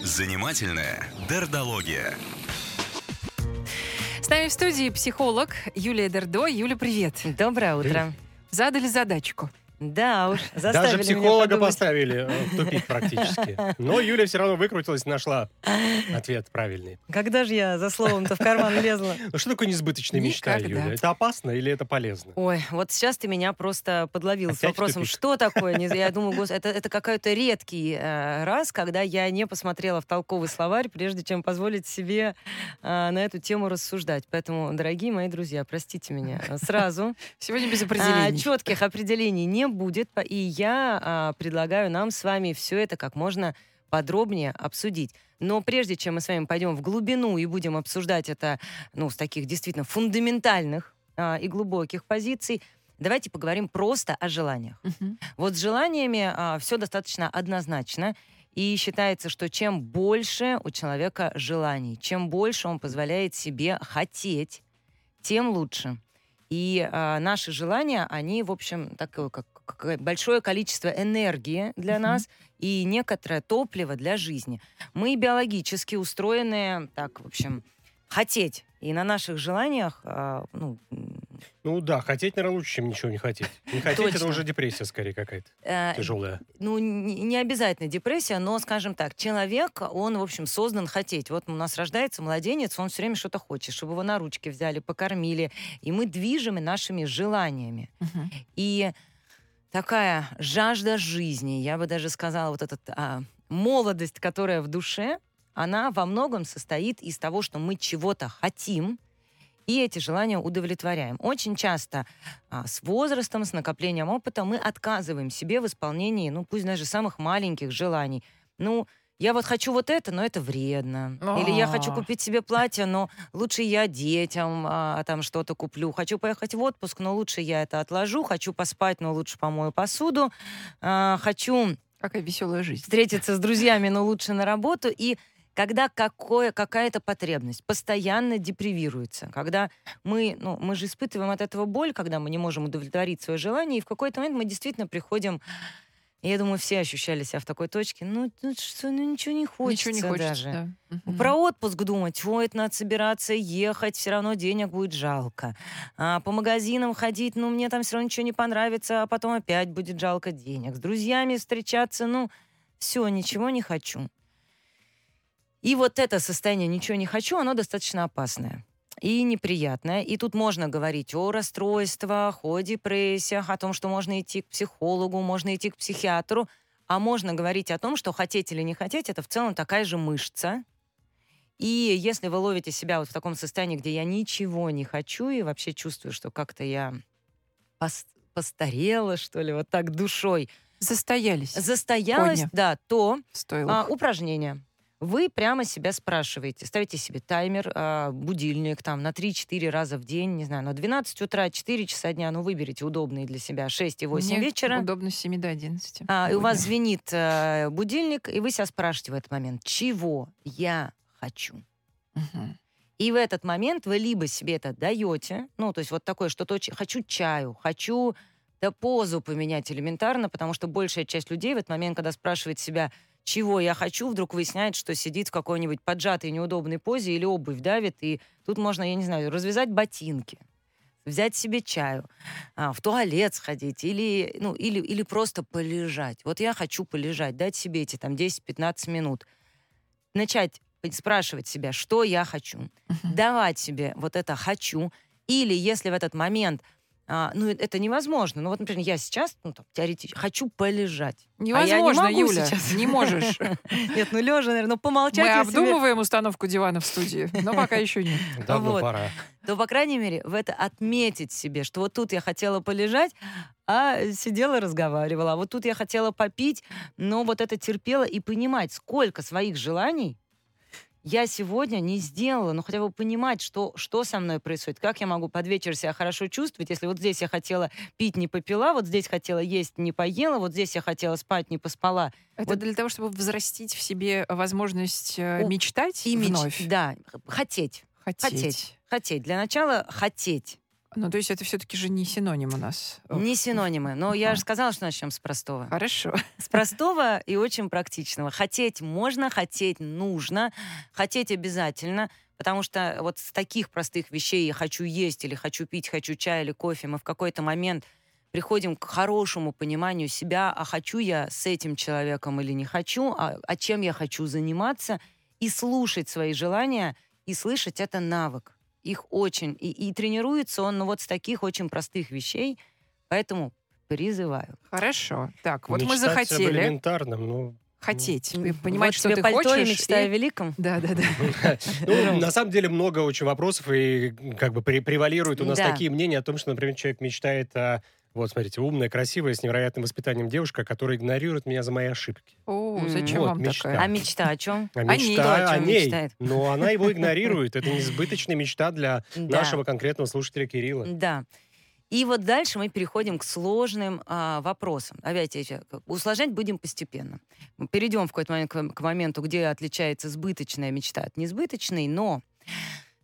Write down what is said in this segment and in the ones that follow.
Занимательная дердология. С нами в студии психолог Юлия Дердо. Юля, привет. Доброе утро. Задали задачку. Да уж, заставили Даже психолога поставили э, в тупик практически. Но Юля все равно выкрутилась, нашла ответ правильный. Когда же я за словом-то в карман лезла? Ну что такое несбыточная мечта, Никогда. Юля? Это опасно или это полезно? Ой, вот сейчас ты меня просто подловил с вопросом, что такое? Я думаю, это, это какой-то редкий э, раз, когда я не посмотрела в толковый словарь, прежде чем позволить себе э, на эту тему рассуждать. Поэтому, дорогие мои друзья, простите меня сразу. Сегодня без А, определений. четких определений не будет, по- и я а, предлагаю нам с вами все это как можно подробнее обсудить. Но прежде чем мы с вами пойдем в глубину и будем обсуждать это ну, с таких действительно фундаментальных а, и глубоких позиций, давайте поговорим просто о желаниях. Мгм. Вот с желаниями все достаточно однозначно. И считается, что чем больше у человека желаний, чем больше он позволяет себе хотеть, тем лучше. И а, наши желания, они, в общем, такое, как, как большое количество энергии для Мгм. нас и некоторое топливо для жизни. Мы биологически устроены, так, в общем, хотеть. И на наших желаниях, а, ну, Ну да, хотеть, наверное, лучше, чем ничего не хотеть. Не хотеть, это уже депрессия скорее какая-то, э, тяжелая. ну, не, обязательно депрессия, но, скажем так, человек, он, в общем, создан хотеть. Вот у нас рождается младенец, он все время что-то хочет, чтобы его на ручки взяли, покормили. И мы движем нашими желаниями. И такая жажда жизни, я бы даже сказала, вот эта а, молодость, которая в душе, она во многом состоит из того, что мы чего-то хотим, и эти желания удовлетворяем. Очень часто а, с возрастом, с накоплением опыта мы отказываем себе в исполнении, ну пусть даже самых маленьких желаний. Ну, я вот хочу вот это, но это вредно. Или я хочу А. купить себе платье, но лучше я детям а, там что-то куплю. Хочу поехать в отпуск, но лучше я это отложу. Хочу поспать, но лучше помою посуду. А, хочу Какая веселая жизнь. встретиться с друзьями, но лучше на работу. И когда какое, какая-то потребность постоянно депривируется, когда мы, ну, мы же испытываем от этого боль, когда мы не можем удовлетворить свое желание, и в какой-то момент мы действительно приходим, и я думаю, все ощущали себя в такой точке, ну, ну что, ну ничего не хочется, Ничего не хочется. даже. да. Мгм. Про отпуск думать, ой, это надо собираться, ехать, все равно денег будет жалко. А, по магазинам ходить, ну, мне там все равно ничего не понравится, а потом опять будет жалко денег. С друзьями встречаться, ну, все, ничего не хочу. И вот это состояние «ничего не хочу», оно достаточно опасное и неприятное. И тут можно говорить о расстройствах, о депрессиях, о том, что можно идти к психологу, можно идти к психиатру, а можно говорить о том, что хотеть или не хотеть, это в целом такая же мышца. И если вы ловите себя вот в таком состоянии, где я ничего не хочу и вообще чувствую, что как-то я пос- постарела, что ли, вот так душой, Застоялись. застоялась, Коня. да, то Стоило. а, упражнение. Вы прямо себя спрашиваете, ставите себе таймер, а, будильник там на 3-4 раза в день, не знаю, на 12 утра, 4 часа дня, ну выберите удобные для себя 6 и 8 Мне вечера. Удобно с 7 до 11. А, и у вас звенит э, будильник, и вы себя спрашиваете в этот момент, чего я хочу. Мгм. И в этот момент вы либо себе это даете, ну, то есть вот такое что-то. Хочу чаю, хочу да позу поменять элементарно, потому что большая часть людей в этот момент, когда спрашивает себя, чего я хочу, вдруг выясняет, что сидит в какой-нибудь поджатой неудобной позе или обувь давит, и тут можно, я не знаю, развязать ботинки, взять себе чаю, а, в туалет сходить или, ну, или, или просто полежать. Вот я хочу полежать, дать себе эти там 10-15 минут. Начать спрашивать себя, что я хочу, давать себе вот это хочу, или если в этот момент а, ну, это невозможно. Ну, вот, например, я сейчас, ну, там, теоретически, хочу полежать. А я не Невозможно, могу Юля. сейчас. Не можешь. Нет, ну, лежа, наверное, ну, помолчать Мы я себе- обдумываем установку дивана в студии, но пока еще нет. Давно Вот. пора. то, по крайней мере, в это отметить себе, что вот тут я хотела полежать, а сидела, разговаривала. А вот тут я хотела попить, но вот это терпела и понимать, сколько своих желаний я сегодня не сделала, но хотя бы понимать, что, что со мной происходит, как я могу под вечер себя хорошо чувствовать, если вот здесь я хотела пить, не попила, вот здесь хотела есть, не поела, вот здесь я хотела спать, не поспала. Это Вот- для того, чтобы взрастить в себе возможность э, О, мечтать И меч- вновь. Да, хотеть, Хотеть. хотеть. Хотеть. Для начала хотеть. Ну, то есть это все-таки же не синоним у нас. Не синонимы. Но я же сказала, что начнем с простого. Хорошо. С простого и очень практичного. Хотеть можно, хотеть нужно, хотеть обязательно, потому что вот с таких простых вещей я хочу есть или хочу пить, хочу чай или кофе, мы в какой-то момент приходим к хорошему пониманию себя, а хочу я с этим человеком или не хочу, а, а чем я хочу заниматься, и слушать свои желания, и слышать это навык. Их очень. И, и тренируется он ну, вот с таких очень простых вещей, поэтому призываю. Хорошо. Так, вот мы Мечтать об захотели элементарном, ну, хотеть. П- Понимать, вот что тебе ты пальто хочешь. и мечта о и- великом. Да, да, да. Ну, на самом деле много очень вопросов, и как бы пре- превалируют у нас Да. такие мнения о том, что, например, человек мечтает о, вот, смотрите, умная, красивая, с невероятным воспитанием девушка, которая игнорирует меня за мои ошибки. О, зачем Вот, вам мечта. такая? А мечта о чем? А О ней. мечта То, о о чем ней, мечтает. но она его игнорирует. Это несбыточная мечта для Да. нашего конкретного слушателя Кирилла. Да. И вот дальше мы переходим к сложным а, вопросам. Опять, усложнять будем постепенно. Мы перейдем в какой-то момент к, к моменту, где отличается сбыточная мечта от несбыточной, но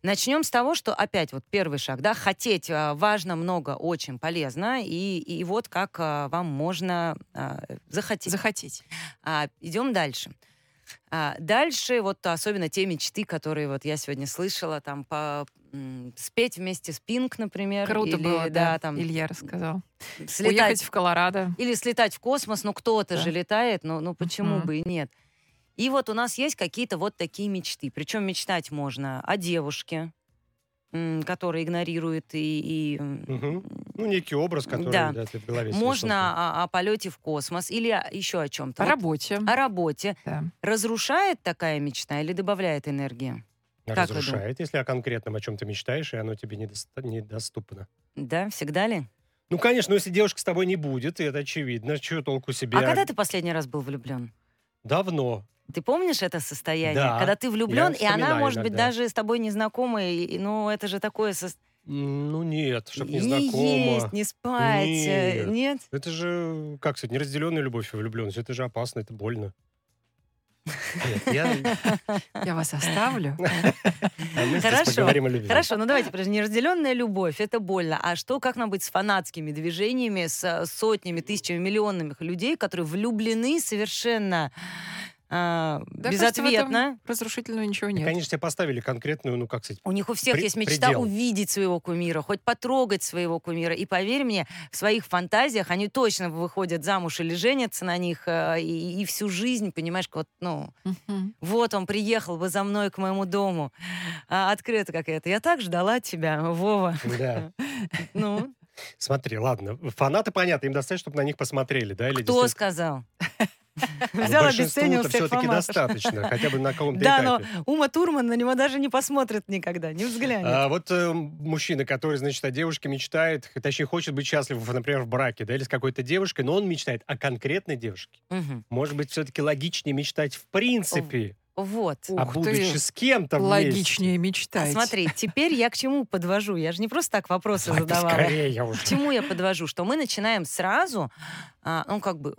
начнем с того, что опять вот первый шаг, да, хотеть а, важно, много, очень полезно, и, и вот как а, вам можно а, захотеть. Захотеть. Идем дальше. А, дальше вот особенно те мечты, которые вот я сегодня слышала, там по спеть вместе с Пинк, например, Круто или было, да, да. там Илья рассказал. слетать Уехать в Колорадо. или слетать в космос, ну кто-то Да. же летает, ну, ну почему Мгм. бы и нет. И вот у нас есть какие-то вот такие мечты. Причем мечтать можно о девушке, которая игнорирует и, и, Мгм. Ну, некий образ, который Да. да, ты в голове можно о, о полете в космос или о- еще о чем-то. О Вот работе. о работе. Да. Разрушает такая мечта или добавляет энергии? Разрушает, если о конкретном, о чем ты мечтаешь, и оно тебе недоста- недоступно. Да, всегда ли? Ну, конечно, но если девушка с тобой не будет, и это очевидно, что толку себе? А когда ты последний раз был влюблен? Давно. Ты помнишь это состояние? Да, Когда ты влюблен, и она, может быть, иногда. даже с тобой незнакомая, и, ну, это же такое... сос- Ну, нет, чтоб не не знакомо. есть, не спать. э, Нет. Нет? Это же, как сказать, неразделенная любовь и влюбленность. Это же опасно, это больно. Нет, я... Я вас оставлю. а Хорошо, поговорим о любви. Хорошо, ну давайте, неразделенная любовь, это больно. А что, как нам быть с фанатскими движениями, с э, сотнями, тысячами, миллионами людей, которые влюблены совершенно а, Да, кажется, в этом безответно? Разрушительного ничего И, нет. конечно, тебе поставили конкретную, ну, как сказать, У них у всех При- есть мечта предел. увидеть своего кумира, хоть потрогать своего кумира. И поверь мне, в своих фантазиях они точно выходят замуж или женятся на них, э, и, и всю жизнь, понимаешь, вот, ну, Мгм. вот он приехал бы за мной к моему дому. А, открыто как это. Я так ждала тебя, Вова. да. Ну, Смотри, ладно, фанаты, понятно, им достаточно, чтобы на них посмотрели, да? Или кто сказал? А Взял, обесценил всех все-таки достаточно, хотя бы на каком-то Да, но. Ума Турман на него даже не посмотрит никогда, не взглянет. А вот э, мужчина, который, значит, о девушке мечтает, точнее, хочет быть счастлив, например, в браке, да, или с какой-то девушкой, но он мечтает о конкретной девушке. Мгм. Может быть, все-таки логичнее мечтать в принципе, Вот. а Ух будучи ты, с кем-то. Логичнее А мечтать. смотри, теперь я к чему подвожу? Я же не просто так вопросы Давай задавала. поскорее уже. К чему я подвожу? Что мы начинаем сразу, а, ну, как бы,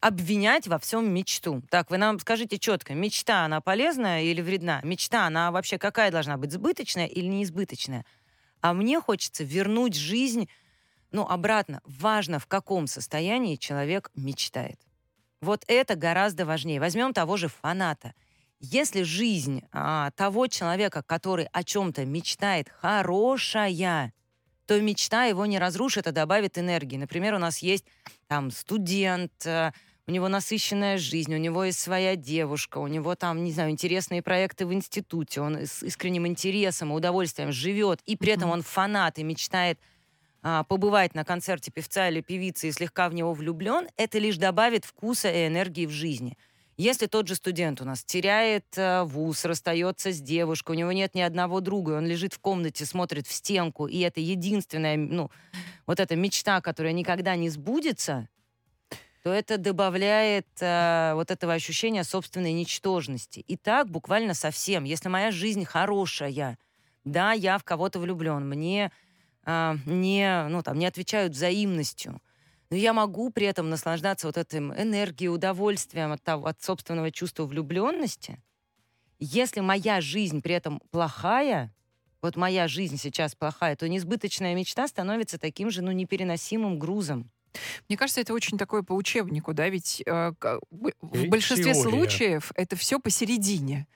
обвинять во всем мечту. Так, вы нам скажите четко, мечта, она полезная или вредна? Мечта, она вообще какая должна быть, сбыточная или неизбыточная? А мне хочется вернуть жизнь, ну, обратно. Важно, в каком состоянии человек мечтает. Вот это гораздо важнее. Возьмем того же фаната. Если жизнь а, того человека, который о чем-то мечтает, хорошая, то мечта его не разрушит, а добавит энергии. Например, у нас есть там студент, э, у него насыщенная жизнь, у него есть своя девушка, у него там, не знаю, интересные проекты в институте, он с искренним интересом и удовольствием живет, и при этом он фанат и мечтает а, побывать на концерте певца или певицы и слегка в него влюблен, это лишь добавит вкуса и энергии в жизни. Если тот же студент у нас теряет э, вуз, расстается с девушкой, у него нет ни одного друга, он лежит в комнате, смотрит в стенку, и это единственная, ну, вот эта мечта, которая никогда не сбудется, то это добавляет э, вот этого ощущения собственной ничтожности. И так буквально совсем. Если моя жизнь хорошая, да, я в кого-то влюблен, мне а, не, ну, там, не отвечают взаимностью, но я могу при этом наслаждаться вот этим энергией, удовольствием от, того, от собственного чувства влюбленности. Если моя жизнь при этом плохая, вот моя жизнь сейчас плохая, то несбыточная мечта становится таким же, ну, непереносимым грузом. Мне кажется, это очень такое по учебнику, да, ведь э, в большинстве теория. случаев это все посередине.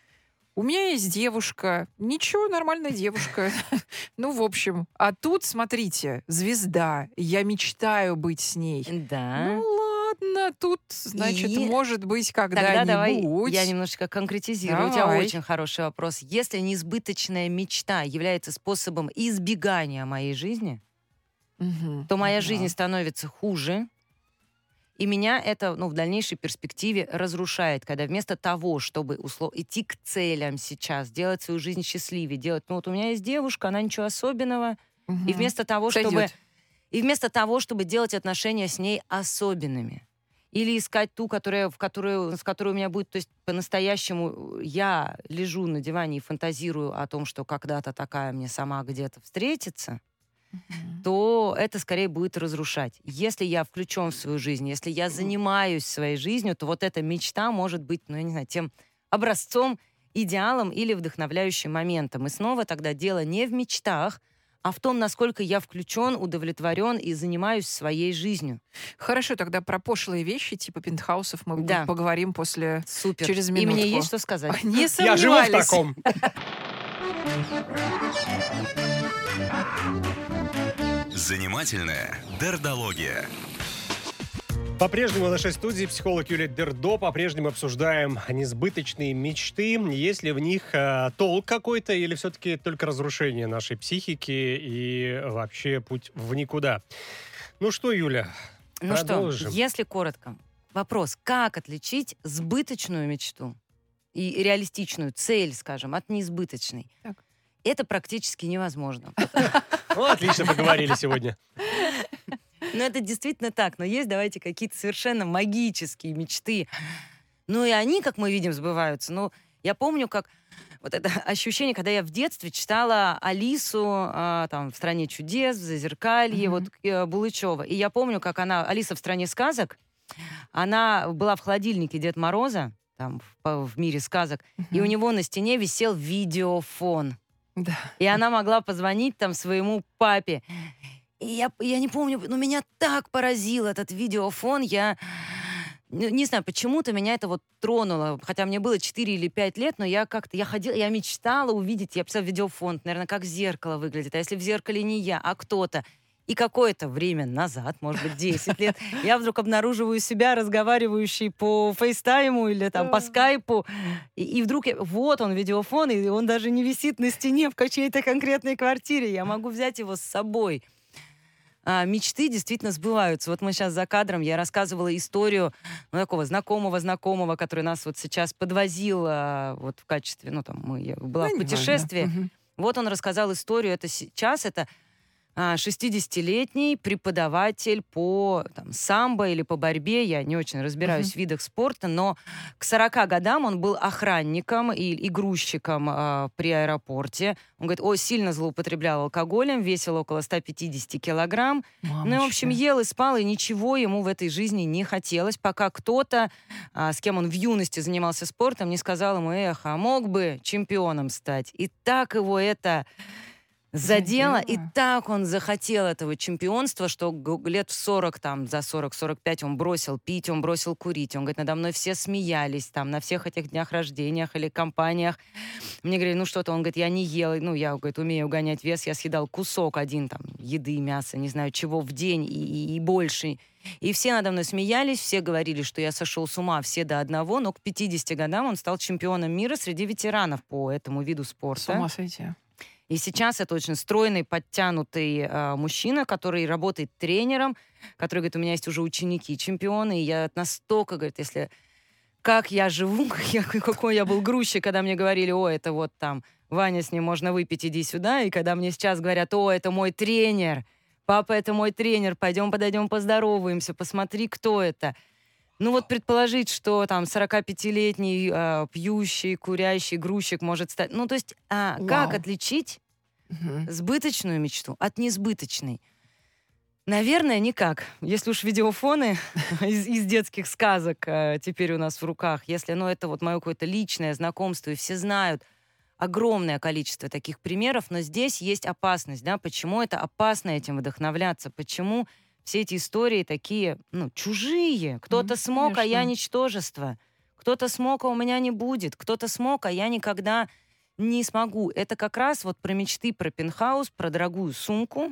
У меня есть девушка, ничего, нормальная девушка. Ну, в общем, а тут, смотрите, звезда, я мечтаю быть с ней. Да. Ну, ладно, тут, значит, И может быть Тогда давай когда-нибудь. я немножко конкретизирую. У тебя очень хороший вопрос. Если несбыточная мечта является способом избегания моей жизни, то моя да. жизнь становится хуже, и меня это ну, в дальнейшей перспективе разрушает, когда вместо того, чтобы услов... идти к целям сейчас, делать свою жизнь счастливее, делать, ну вот у меня есть девушка, она ничего особенного, и Мгм. вместо того, чтобы Сойдет. и вместо того, чтобы делать отношения с ней особенными. Или искать ту, которая, в которую, с которой у меня будет, то есть по-настоящему я лежу на диване и фантазирую о том, что когда-то такая мне сама где-то встретится, То это скорее будет разрушать. Если я включен в свою жизнь, если я занимаюсь своей жизнью, то вот эта мечта может быть, ну, я не знаю, тем образцом, идеалом или вдохновляющим моментом. И снова тогда дело не в мечтах, а в том, насколько я включен, удовлетворен и занимаюсь своей жизнью. Хорошо, тогда про пошлые вещи, типа пентхаусов, мы Да. поговорим после... Супер. Через И мне минутку. есть что сказать. Не Я живу в сомневались. таком. Занимательная дердология. По-прежнему в нашей студии психолог Юлия Дердо. По-прежнему обсуждаем несбыточные мечты. Есть ли в них э, толк какой-то или все-таки только разрушение нашей психики и вообще путь в никуда? Ну что, Юля, Ну что, Продолжим. если коротко, вопрос, как отличить сбыточную мечту и реалистичную цель, скажем, от несбыточной? Так. Это практически невозможно. ну, отлично поговорили сегодня. Ну, это действительно так. Но есть, давайте, какие-то совершенно магические мечты. Ну, и они, как мы видим, сбываются. Ну, я помню, как вот это ощущение, когда я в детстве читала Алису а, там в «Стране чудес», в «Зазеркалье», Мгм. вот э, Булычева. И я помню, как она, Алиса в «Стране сказок», она была в холодильнике Дед Мороза, там, в, в мире сказок, и у него на стене висел видеофон. Да. И она могла позвонить там своему папе. И я, я не помню, но меня так поразил этот видеофон. Я ну, не знаю, почему-то меня это вот тронуло. Хотя мне было 4 или 5 лет, но я как-то, я ходила, я мечтала увидеть, я представляю, видеофон, наверное, как зеркало выглядит. А если в зеркале не я, а кто-то. И какое-то время назад, может быть, 10 лет, я вдруг обнаруживаю себя, разговаривающей по фейстайму или там по скайпу. И, и вдруг, я- вот он, видеофон, и он даже не висит на стене в чьей-то конкретной квартире. Я могу взять его с собой. А, мечты действительно сбываются. Вот мы сейчас за кадром, я рассказывала историю ну, такого знакомого-знакомого, который нас вот сейчас подвозил а, вот в качестве, ну там, мы, я была Ну, в путешествии. Мгм. Вот он рассказал историю. Это сейчас это 60-летний преподаватель по там, самбо или по борьбе. Я не очень разбираюсь в видах спорта, но к 40 годам он был охранником и, и грузчиком а, при аэропорте. Он говорит, о, сильно злоупотреблял алкоголем, весил около 150 килограмм. Ну, и, в общем, ел и спал, и ничего ему в этой жизни не хотелось, пока кто-то, а, с кем он в юности занимался спортом, не сказал ему, эх, а мог бы чемпионом стать. И так его это задело, и так он захотел этого чемпионства, что лет в 40, там, за 40-45 он бросил пить, он бросил курить. Он говорит, надо мной все смеялись там на всех этих днях рождениях или компаниях. Мне говорили, ну что-то, он говорит, я не ел, ну я, говорит, умею угонять вес, я съедал кусок один там еды, мяса, не знаю чего в день и, и- и больше. И все надо мной смеялись, все говорили, что я сошел с ума, все до одного, но к 50 годам он стал чемпионом мира среди ветеранов по этому виду С спорта. ума сойти. И сейчас это очень стройный, подтянутый э, мужчина, который работает тренером, который говорит, у меня есть уже ученики, чемпионы, и я настолько, говорит, если как я живу, как я- какой я был грузчик, когда мне говорили, о, это вот там, Ваня, с ним можно выпить, иди сюда, и когда мне сейчас говорят, о, это мой тренер, папа, это мой тренер, пойдем подойдем поздороваемся, посмотри, кто это. Ну вот предположить, что там 45-летний э, пьющий, курящий грузчик может стать... Ну то есть а, как отличить Мгм. сбыточную мечту от несбыточной? Наверное, никак. Если уж видеофоны из, из детских сказок э, теперь у нас в руках, если ну, это вот мое какое-то личное знакомство, и все знают огромное количество таких примеров, но здесь есть опасность, да, почему это опасно этим вдохновляться, почему все эти истории такие, ну, чужие. Кто-то Ну, смог, а я конечно. ничтожество. Кто-то смог, а у меня не будет. Кто-то смог, а я никогда не смогу. Это как раз вот про мечты, про пентхаус, про дорогую сумку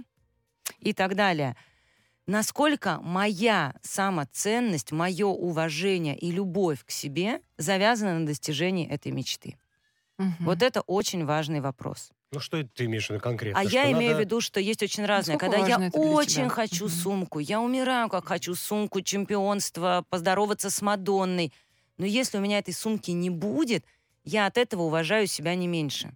и так далее. Насколько моя самоценность, мое уважение и любовь к себе завязаны на достижении этой мечты. Мгм. Вот это очень важный вопрос. Ну, что это ты имеешь в виду конкретно? А Что я имею в надо- виду, что есть очень разное. Насколько Когда я очень тебя? хочу Мгм. сумку, я умираю, как хочу сумку, чемпионство, поздороваться с Мадонной. Но если у меня этой сумки не будет, я от этого уважаю себя не меньше.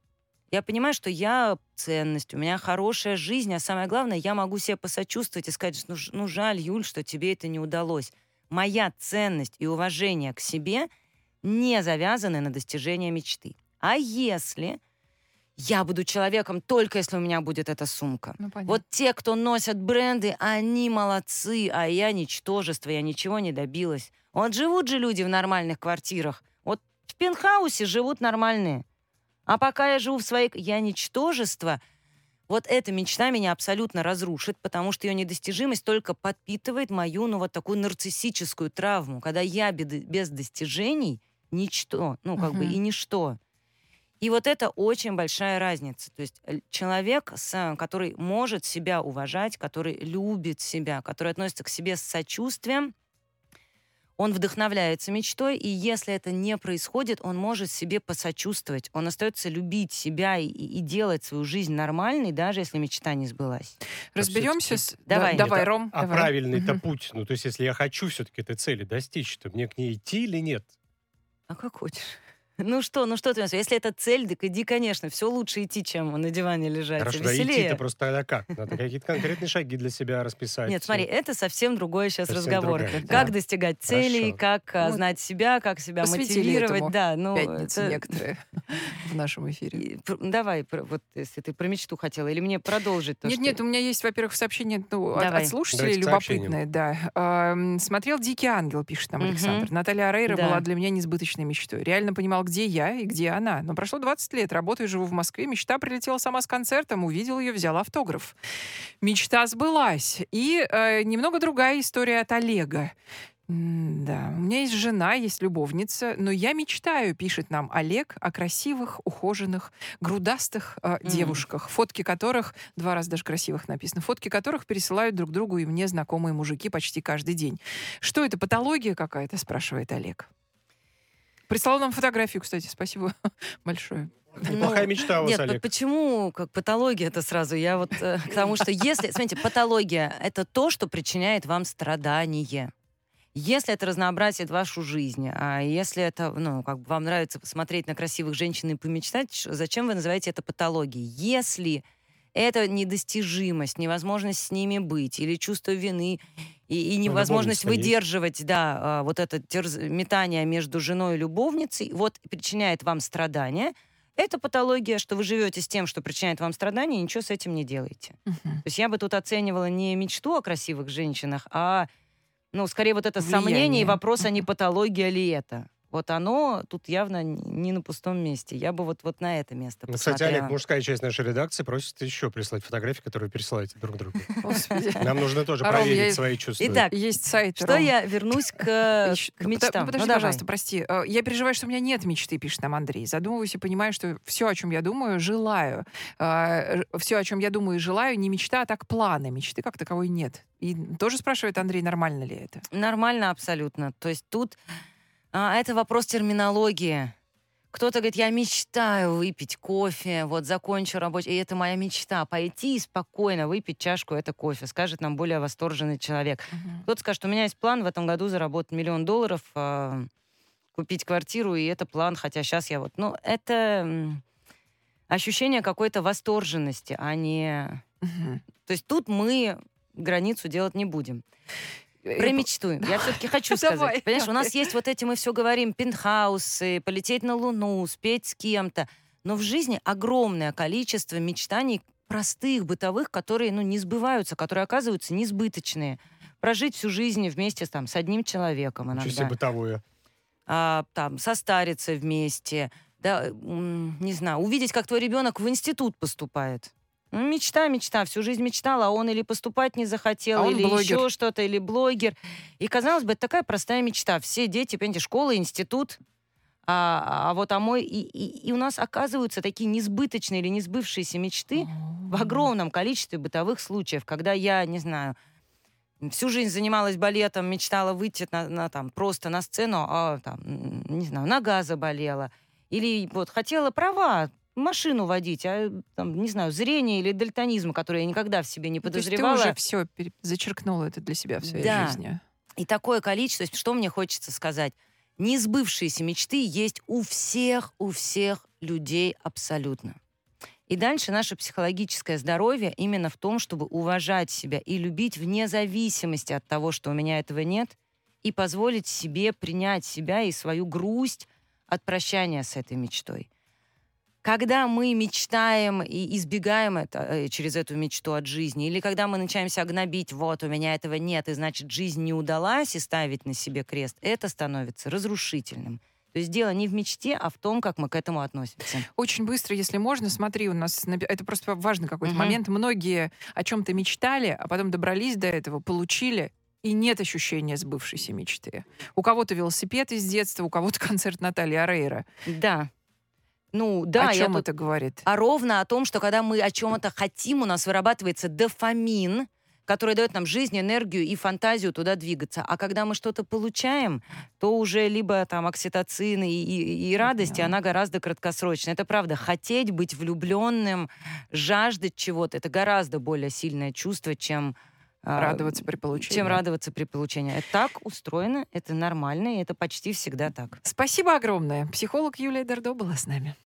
Я понимаю, что я ценность, у меня хорошая жизнь, а самое главное, я могу себе посочувствовать и сказать, ну, ну жаль, Юль, что тебе это не удалось. Моя ценность и уважение к себе не завязаны на достижение мечты. А если я буду человеком только если у меня будет эта сумка? Ну, понятно. Вот те, кто носят бренды, они молодцы, а я ничтожество, я ничего не добилась. Вот живут же люди в нормальных квартирах. В пентхаусе живут нормальные. А пока я живу в своей... Я ничтожество. Вот эта мечта меня абсолютно разрушит, потому что ее недостижимость только подпитывает мою, ну, вот такую нарциссическую травму, когда я без достижений ничто, ну, как бы Мгм. и ничто. И вот это очень большая разница. То есть э, человек, с- который может себя уважать, который любит себя, который относится к себе с сочувствием, он вдохновляется мечтой, и если это не происходит, он может себе посочувствовать. Он остается любить себя и, и делать свою жизнь нормальной, даже если мечта не сбылась. Разберемся с... Давай. Да, давай, Это- Ром. А давай. правильный-то Мгм. путь? Ну, то есть, если я хочу все-таки этой цели достичь, то мне к ней идти или нет? А как хочешь. Ну что, ну что ты, если это цель, так иди, конечно. Все лучше идти, чем на диване лежать. Хорошо, и да веселее. идти-то просто тогда как? Надо какие-то конкретные шаги для себя расписать. Нет, смотри, это совсем другой сейчас Совсем разговор. другая Как тема. достигать целей, Хорошо. как Вот. знать себя, как себя мотивировать. этому Да, ну, Пятницы это- некоторые в нашем эфире. И пр- Давай, вот если ты про мечту хотела, или мне продолжить то, Нет, что- нет, у меня есть, во-первых, сообщение ну, от, Давай. от слушателей любопытное, да. Смотрел «Дикий ангел», пишет нам. Александр. Наталья Арейра Да. была для меня несбыточной мечтой. Реально понимал, где я и где она. Но прошло 20 лет, работаю, живу в Москве. Мечта прилетела сама с концертом, увидел ее, взял автограф. Мечта сбылась. И э, немного другая история от Олега. Да, у меня есть жена, есть любовница, но я мечтаю, пишет нам Олег, о красивых, ухоженных, грудастых э, Мгм. девушках, фотки которых, два раза даже красивых написано, фотки которых пересылают друг другу и мне знакомые мужики почти каждый день. Что это, патология какая-то, спрашивает Олег. Прислал нам фотографию, кстати, спасибо большое. Неплохая мечта у вас, Нет, по- Олег. почему как патология это сразу? Я вот э, к тому, что если, смотрите, патология это то, что причиняет вам страдание. Если это разнообразит вашу жизнь, а если это, ну, как бы вам нравится посмотреть на красивых женщин и помечтать, зачем вы называете это патологией? Если это недостижимость, невозможность с ними быть, или чувство вины, и, и невозможность любовница есть. выдерживать, да, а, вот это терз- метание между женой и любовницей, вот причиняет вам страдания, это патология, что вы живете с тем, что причиняет вам страдания, и ничего с этим не делаете. Мгм. То есть я бы тут оценивала не мечту о красивых женщинах, а, ну, скорее вот это сомнение и Влияние. вопрос, а не патология ли это. Вот оно тут явно не на пустом месте. Я бы вот, вот на это место Ну, Кстати, посмотрела. Олег, мужская часть нашей редакции просит еще прислать фотографии, которые вы пересылаете друг другу. Нам нужно тоже проверить свои чувства. Итак, Есть сайт. что я вернусь к, э, ну, мечтам. ну, подожди, давай. пожалуйста, прости. Э, Я переживаю, что у меня нет мечты, пишет нам Андрей. Задумываюсь и понимаю, что все, о чем я думаю, желаю. Все, о чем я думаю и желаю, не мечта, а так планы. Мечты как таковой нет. И тоже спрашивает Андрей, нормально ли это? Нормально абсолютно. То есть тут а, это вопрос терминологии. Кто-то говорит, я мечтаю выпить кофе, вот закончу рабочий, и это моя мечта, пойти и спокойно выпить чашку это кофе, скажет нам более восторженный человек. Кто-то скажет, у меня есть план в этом году заработать миллион долларов, а, купить квартиру, и это план, хотя сейчас я вот... Ну, это ощущение какой-то восторженности, а не... Мгм. То есть тут мы границу делать не будем. Э, Про мечту. Я все-таки хочу Давай, сказать. Понимаешь, у давай. нас есть вот эти, мы все говорим, пентхаусы, полететь на Луну, спеть с кем-то. Но в жизни огромное количество мечтаний простых, бытовых, которые ну, не сбываются, которые оказываются несбыточные. Прожить всю жизнь вместе там, с одним человеком иногда. бытовое. А, там, состариться вместе, да, не знаю, увидеть, как твой ребенок в институт поступает. Ну, мечта, мечта, всю жизнь мечтала, а он или поступать не захотел, А или блогер. еще что-то, или блогер. И казалось бы, это такая простая мечта. Все дети, понимаете, школа, институт. А, а вот а мой... И, и- и у нас оказываются такие несбыточные или несбывшиеся мечты в огромном количестве бытовых случаев, когда я, не знаю, всю жизнь занималась балетом, мечтала выйти на, на, там, просто на сцену, а там, не знаю, нога заболела. Или вот хотела права, машину водить, а там, не знаю, зрение или дальтонизм, который я никогда в себе не Ну, то есть подозревала. ты уже все зачеркнула это для себя в своей Да. жизни. И такое количество, что мне хочется сказать? Несбывшиеся мечты есть у всех, у всех людей абсолютно. И дальше наше психологическое здоровье именно в том, чтобы уважать себя и любить вне зависимости от того, что у меня этого нет, и позволить себе принять себя и свою грусть от прощания с этой мечтой. Когда мы мечтаем и избегаем это, э, через эту мечту от жизни, или когда мы начинаем себя гнобить, вот, у меня этого нет, и значит, жизнь не удалась, и ставить на себе крест, это становится разрушительным. То есть дело не в мечте, а в том, как мы к этому относимся. Очень быстро, если можно, смотри, у нас это просто важный какой-то Мгм. момент. Многие о чем-то мечтали, а потом добрались до этого, получили, и нет ощущения сбывшейся мечты. У кого-то велосипед из детства, у кого-то концерт Натальи Арейра. Да. Ну, да, о я чем тут- это говорит? а ровно о том, что когда мы о чем-то хотим, у нас вырабатывается дофамин, который дает нам жизнь, энергию и фантазию туда двигаться. А когда мы что-то получаем, то уже либо там окситоцин и, и, и радость, и Да. она гораздо краткосрочная. Это правда. Хотеть быть влюбленным, жаждать чего-то, это гораздо более сильное чувство, чем а, Радоваться при получении. чем радоваться при получении. Это так устроено, это нормально, и это почти всегда так. Спасибо огромное. Психолог Юлия Дердо была с нами.